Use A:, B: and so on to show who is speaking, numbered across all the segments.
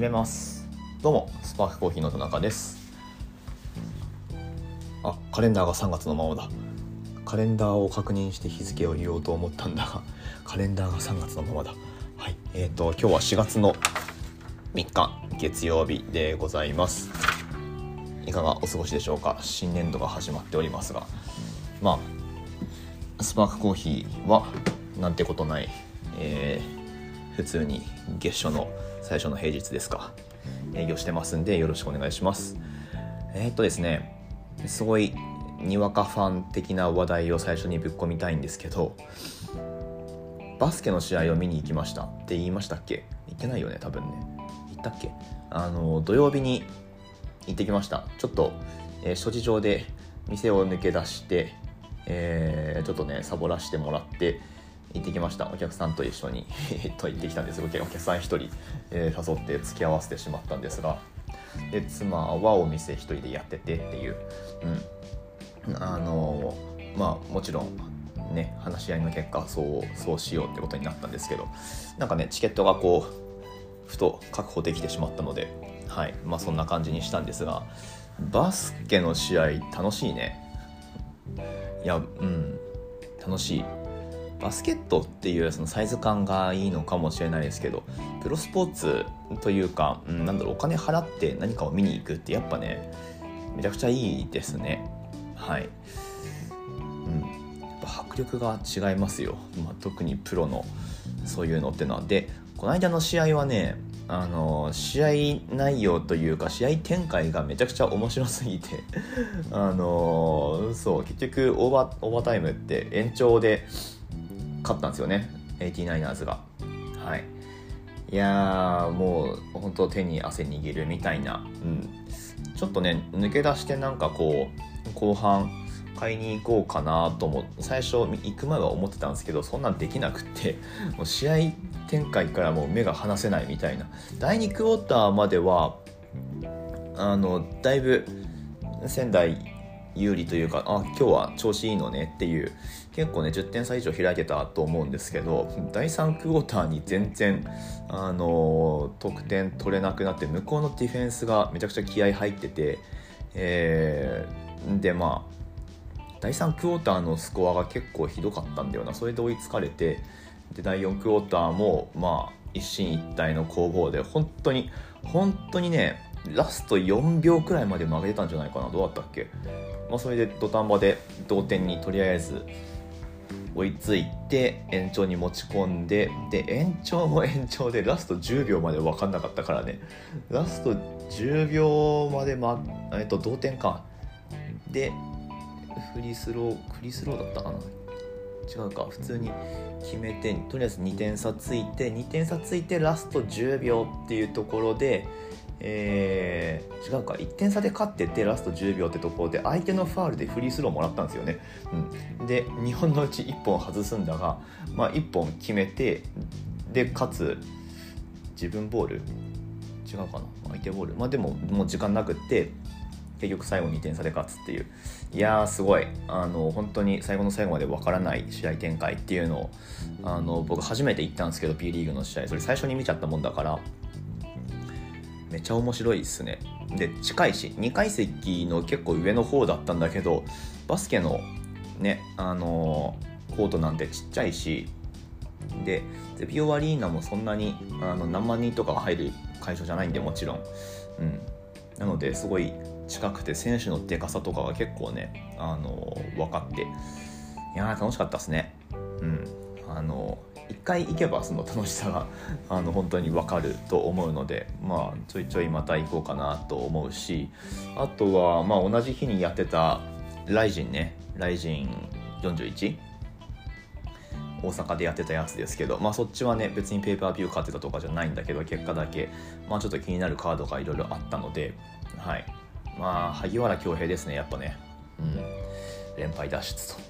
A: 始めます。どうもスパークコーヒーの田中です。あカレンダーが3月のままだ。カレンダーを確認して日付を言おうと思ったんだがカレンダーが3月のままだ。はいえーと今日は4月の3日月曜日でございます。いかがお過ごしでしょうか？新年度が始まっておりますが。まあスパークコーヒーはなんてことない、えー、普通に月初の最初の平日ですか。営業してますんでよろしくお願いします。えー、っとですねすごいにわかファン的な話題を最初にぶっ込みたいんですけどバスケの試合を見に行きましたって言いましたっけ？言ってないよね多分ね。言ったっけ？あの土曜日に行ってきました。ちょっと、えー、諸事情で店を抜け出して、えー、ちょっとねサボらせてもらって行ってきました。お客さんと一緒に。と行ってきたんですお客さん1人、えー、誘って付き合わせてしまったんですが。で妻はお店1人でやっててっていう、うん、あのまあもちろんね話し合いの結果そうそうしようってことになったんですけど。なんかねチケットがこうふと確保できてしまったのではい。まあそんな感じにしたんですが。バスケの試合楽しいね。いやうん。楽しい。バスケットっていうそのサイズ感がいいのかもしれないですけどプロスポーツというか、うん、なんだろうお金払って何かを見に行くってやっぱねめちゃくちゃいいですね。はい。うん。やっぱ迫力が違いますよ、まあ、特にプロのそういうのってのは。でこの間の試合はねあの試合内容というか試合展開がめちゃくちゃ面白すぎて あのそう結局オーバーオーバータイムって延長で勝ったんですよね。89ers が。はい。いやーもう本当手に汗握るみたいな、うん、ちょっとね抜け出してなんかこう後半買いに行こうかなと思最初行く前は思ってたんですけどそんなんできなくって もう試合展開からもう目が離せないみたいな。第2クォーターまではあのだいぶ仙台有利というかあ今日は調子いいのねっていう結構ね10点差以上開けたと思うんですけど第3クォーターに全然あの得点取れなくなって向こうのディフェンスがめちゃくちゃ気合入ってて、えー、でまあ第3クォーターのスコアが結構ひどかったんだよな。それで追いつかれてで第4クォーターもまあ一進一退の攻防で本当に本当にねラスト4秒くらいまで曲げてたんじゃないかな。どうだったっけ、まあ、それで土壇場で同点にとりあえず追いついて延長に持ち込んでで延長も延長でラスト10秒まで分かんなかったからね。ラスト10秒まで、まえっと、同点か。でフリースローフリースローだったかな？違うか。普通に決めてとりあえず2点差ついて2点差ついてラスト10秒っていうところでえー、違うか。1点差で勝っててラスト10秒ってところで相手のファールでフリースローもらったんですよね、うん、で2本のうち1本外すんだが、まあ、1本決めてでかつ自分ボール？違うかな。相手ボール？まあでももう時間なくって結局最後2点差で勝つっていう。いやーすごい。あの本当に最後の最後までわからない試合展開っていうのをあの僕初めて行ったんですけど B リーグの試合。それ最初に見ちゃったもんだから。めちゃ面白いっすね。で近いし2階席の結構上の方だったんだけどバスケのねあのー、コートなんてちっちゃいしでゼビオアリーナもそんなにあの何万人とかが入る会場じゃないんでもちろん、うん、なのですごい近くて選手のでかさとかが結構ね、あのー、分かって。いやー楽しかったっすね。うん。あのー一回行けばその楽しさが あの本当に分かると思うのでまあちょいちょいまた行こうかなと思うしあとはまあ同じ日にやってたライジンね。ライジン41大阪でやってたやつですけど、まあ、そっちはね別にペーパービュー買ってたとかじゃないんだけど結果だけ、まあ、ちょっと気になるカードがいろいろあったのではい。まあ萩原恭平ですねやっぱね。うん。連敗脱出と。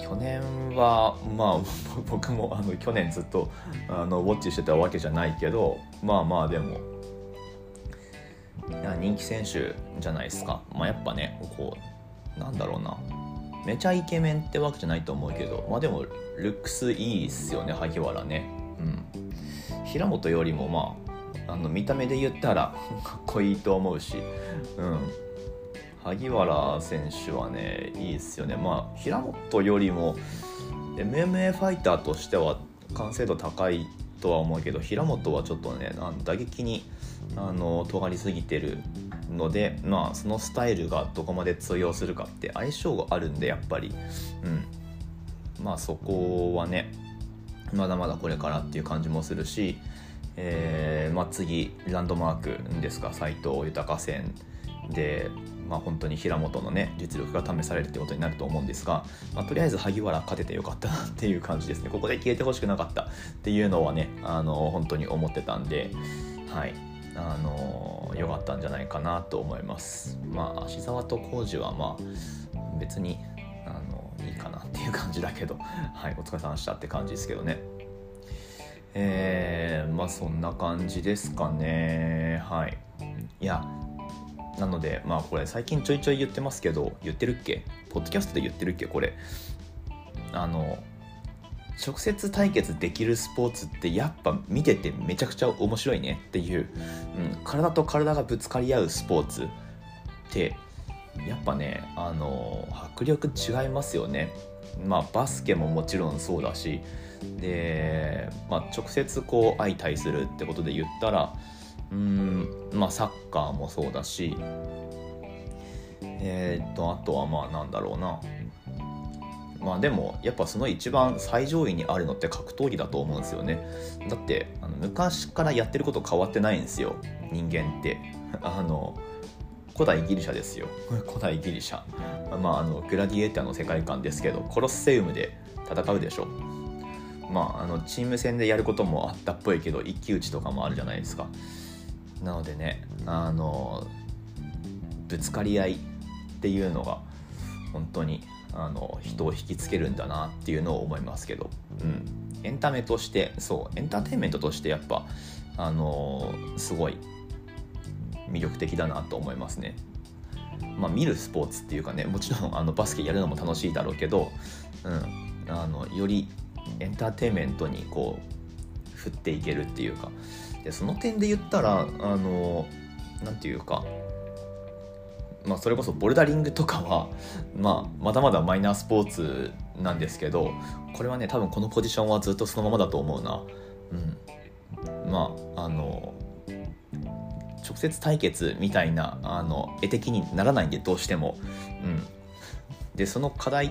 A: 去年はまあ 僕もあの去年ずっとあのウォッチしてたわけじゃないけどまあまあでも人気選手じゃないですか、まあ、やっぱねこうなんだろうな。めちゃイケメンってわけじゃないと思うけどまあでもルックスいいっすよね萩原ね。うん。平本よりもまああの見た目で言ったら かっこいいと思うし、うん、萩原選手はねいいですよね。まあ平本よりも MMA ファイターとしては完成度高いとは思うけど平本はちょっとね打撃にあの尖りすぎてるのでまあそのスタイルがどこまで通用するかって相性があるんでやっぱり。うん。まあそこはねまだまだこれからっていう感じもするし、えーまあ、次ランドマークですか斎藤豊戦。でまあ、本当に平本のね実力が試されるってことになると思うんですが、まあ、とりあえず萩原勝ててよかったなっていう感じですね。ここで消えてほしくなかったっていうのはねあの本当に思ってたんではい。あの良かったんじゃないかなと思います。まあ芦沢と浩二はまあ別にあのいいかなっていう感じだけどはい。お疲れ様でしたって感じですけどね。えー、まあそんな感じですかね。はい。いやなのでまあこれ最近ちょいちょい言ってますけど言ってるっけ？ポッドキャストで言ってるっけ？これ。あの直接対決できるスポーツってやっぱ見ててめちゃくちゃ面白いね。っていう、うん、体と体がぶつかり合うスポーツってやっぱねあの迫力違いますよね。まあバスケももちろんそうだし。で、まあ、直接こう相対するってことで言ったらうんまあサッカーもそうだしえー、っとあとはまあなんだろうな。まあでもやっぱその一番最上位にあるのって格闘技だと思うんですよね。だってあの昔からやってること変わってないんですよ。人間って。あの古代ギリシャですよ。古代ギリシャ。まああのグラディエーターの世界観ですけどコロッセウムで戦うでしょ。まああのチーム戦でやることもあったっぽいけど一騎打ちとかもあるじゃないですか。なのでねあのぶつかり合いっていうのが本当にあの人を引きつけるんだなっていうのを思いますけど、うん、エンタメとしてそうエンターテインメントとしてやっぱあのすごい魅力的だなと思いますね。まあ、見るスポーツっていうかねもちろんあのバスケやるのも楽しいだろうけど、うん、あのよりエンターテインメントにこう振っていけるっていうかでその点で言ったらあの何て言うかまあ、それこそボルダリングとかは、まあ、まだまだマイナースポーツなんですけどこれはね多分このポジションはずっとそのままだと思うな。うん、まああの直接対決みたいなあの絵的にならないんでどうしても。うん、でその課題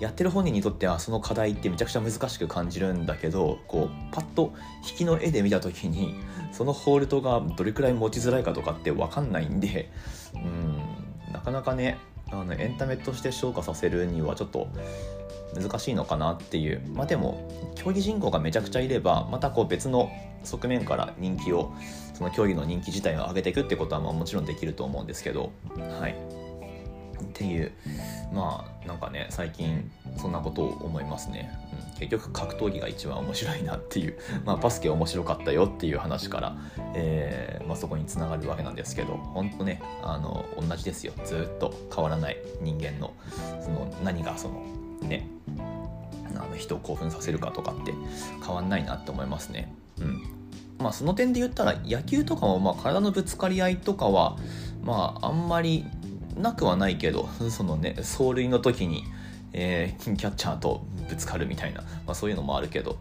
A: やってる本人にとってはその課題ってめちゃくちゃ難しく感じるんだけどこうパッと引きの絵で見た時にそのホールドがどれくらい持ちづらいかとかって分かんないんでうんなかなかねあのエンタメとして昇華させるにはちょっと難しいのかなっていう。まあでも競技人口がめちゃくちゃいればまたこう別の側面から人気をその競技の人気自体を上げていくってことはまあもちろんできると思うんですけど。はい。っていうまあなんかね最近そんなことを思いますね、うん、結局格闘技が一番面白いなっていう、まあ、バスケ面白かったよっていう話から、えーまあ、そこにつながるわけなんですけど本当ねあの同じですよ。ずっと変わらない人間のその何がそのねあの人を興奮させるかとかって変わんないなって思いますね。うん。まあ、その点で言ったら野球とかもまあ体のぶつかり合いとかはまああんまりなくはないけど そのね走塁の時に、えー、キャッチャーとぶつかるみたいな、まあ、そういうのもあるけど、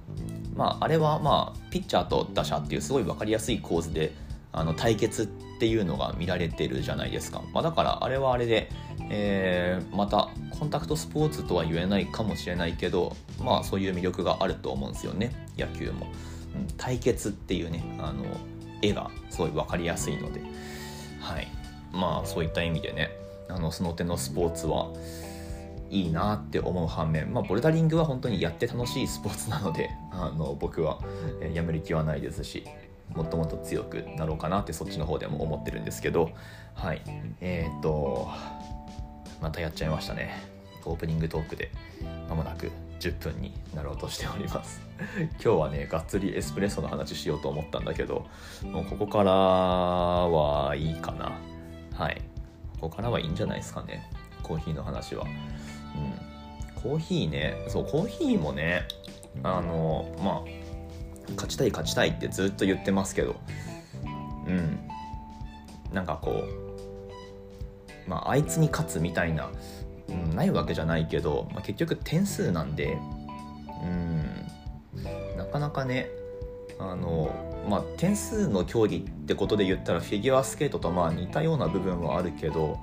A: まあ、あれはまあピッチャーと打者っていうすごい分かりやすい構図であの対決っていうのが見られてるじゃないですか、まあ、だからあれはあれで、えー、またコンタクトスポーツとは言えないかもしれないけどまあそういう魅力があると思うんですよね野球も、対決っていうねあの絵がすごい分かりやすいので。はい。まあそういった意味でね。あのその手のスポーツはいいなって思う反面、まあ、ボルダリングは本当にやって楽しいスポーツなので あの僕はやめる気はないですしもっともっと強くなろうかなってそっちの方でも思ってるんですけどはい。えっ、とまたやっちゃいましたね。オープニングトークでまもなく10分になろうとしております。今日はねがっつりエスプレッソの話しようと思ったんだけどもうここからはいいかな。はい。ここからはいいんじゃないですかね。コーヒーの話は。うん。コーヒーね。そうコーヒーもねあのまあ勝ちたい勝ちたいってずっと言ってますけど。うん。なんかこうまああいつに勝つみたいな、うん、ないわけじゃないけど、まあ、結局点数なんで。うん。なかなかねあのまあ点数の競技ってことで言ったらフィギュアスケートとまあ似たような部分はあるけど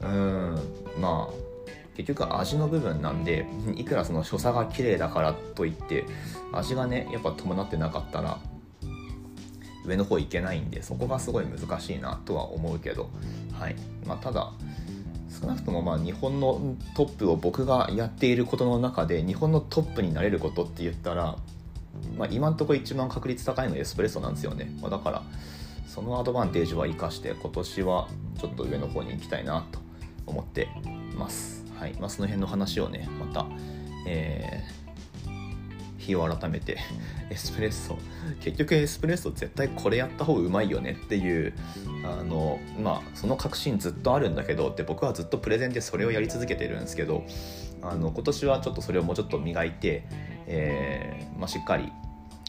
A: うんまあ結局味の部分なんで いくらその所作が綺麗だからといって味がねやっぱ伴ってなかったら上の方行けないんでそこがすごい難しいなとは思うけど、はい。まあ、ただ少なくともまあ日本のトップを僕がやっていることの中で日本のトップになれることって言ったら、まあ、今んとこ一番確率高いのエスプレッソなんですよね、まあ、だからそのアドバンテージは生かして今年はちょっと上の方に行きたいなと思ってます。はい。まあ、その辺の話をねまた、えー、日を改めてエスプレッソ。結局エスプレッソ絶対これやった方がうまいよねっていうあのまあその確信ずっとあるんだけどって僕はずっとプレゼンでそれをやり続けてるんですけどあの今年はちょっとそれをもうちょっと磨いて、えーまあ、しっかり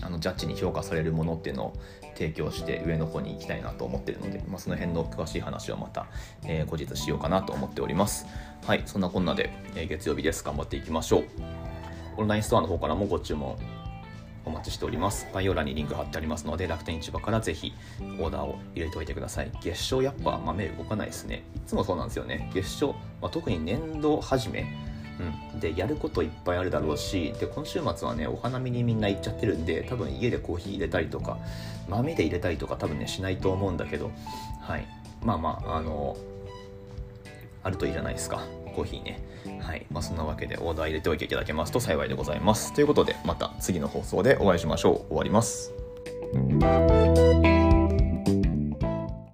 A: あのジャッジに評価されるものっていうのを提供して上の方に行きたいなと思ってるので、まあ、その辺の詳しい話はまた、えー、後日しようかなと思っております。はい。そんなこんなで、えー、月曜日です。頑張っていきましょう。オンラインストアの方からもご注文お待ちしております。概要欄にリンク貼ってありますので楽天市場からぜひオーダーを入れておいてください。月賞やっぱ豆動かないですね。いつもそうなんですよね。月賞、まあ、特に年度始めうん、でやることいっぱいあるだろうしで今週末はねお花見にみんな行っちゃってるんで多分家でコーヒー入れたりとか豆で入れたりとか多分ねしないと思うんだけどはい。まあまああのあるといいじゃないですかコーヒーね。はい。まあそんなわけでオーダー入れておいていただけますと幸いでございます。ということでまた次の放送でお会いしましょう。終わります。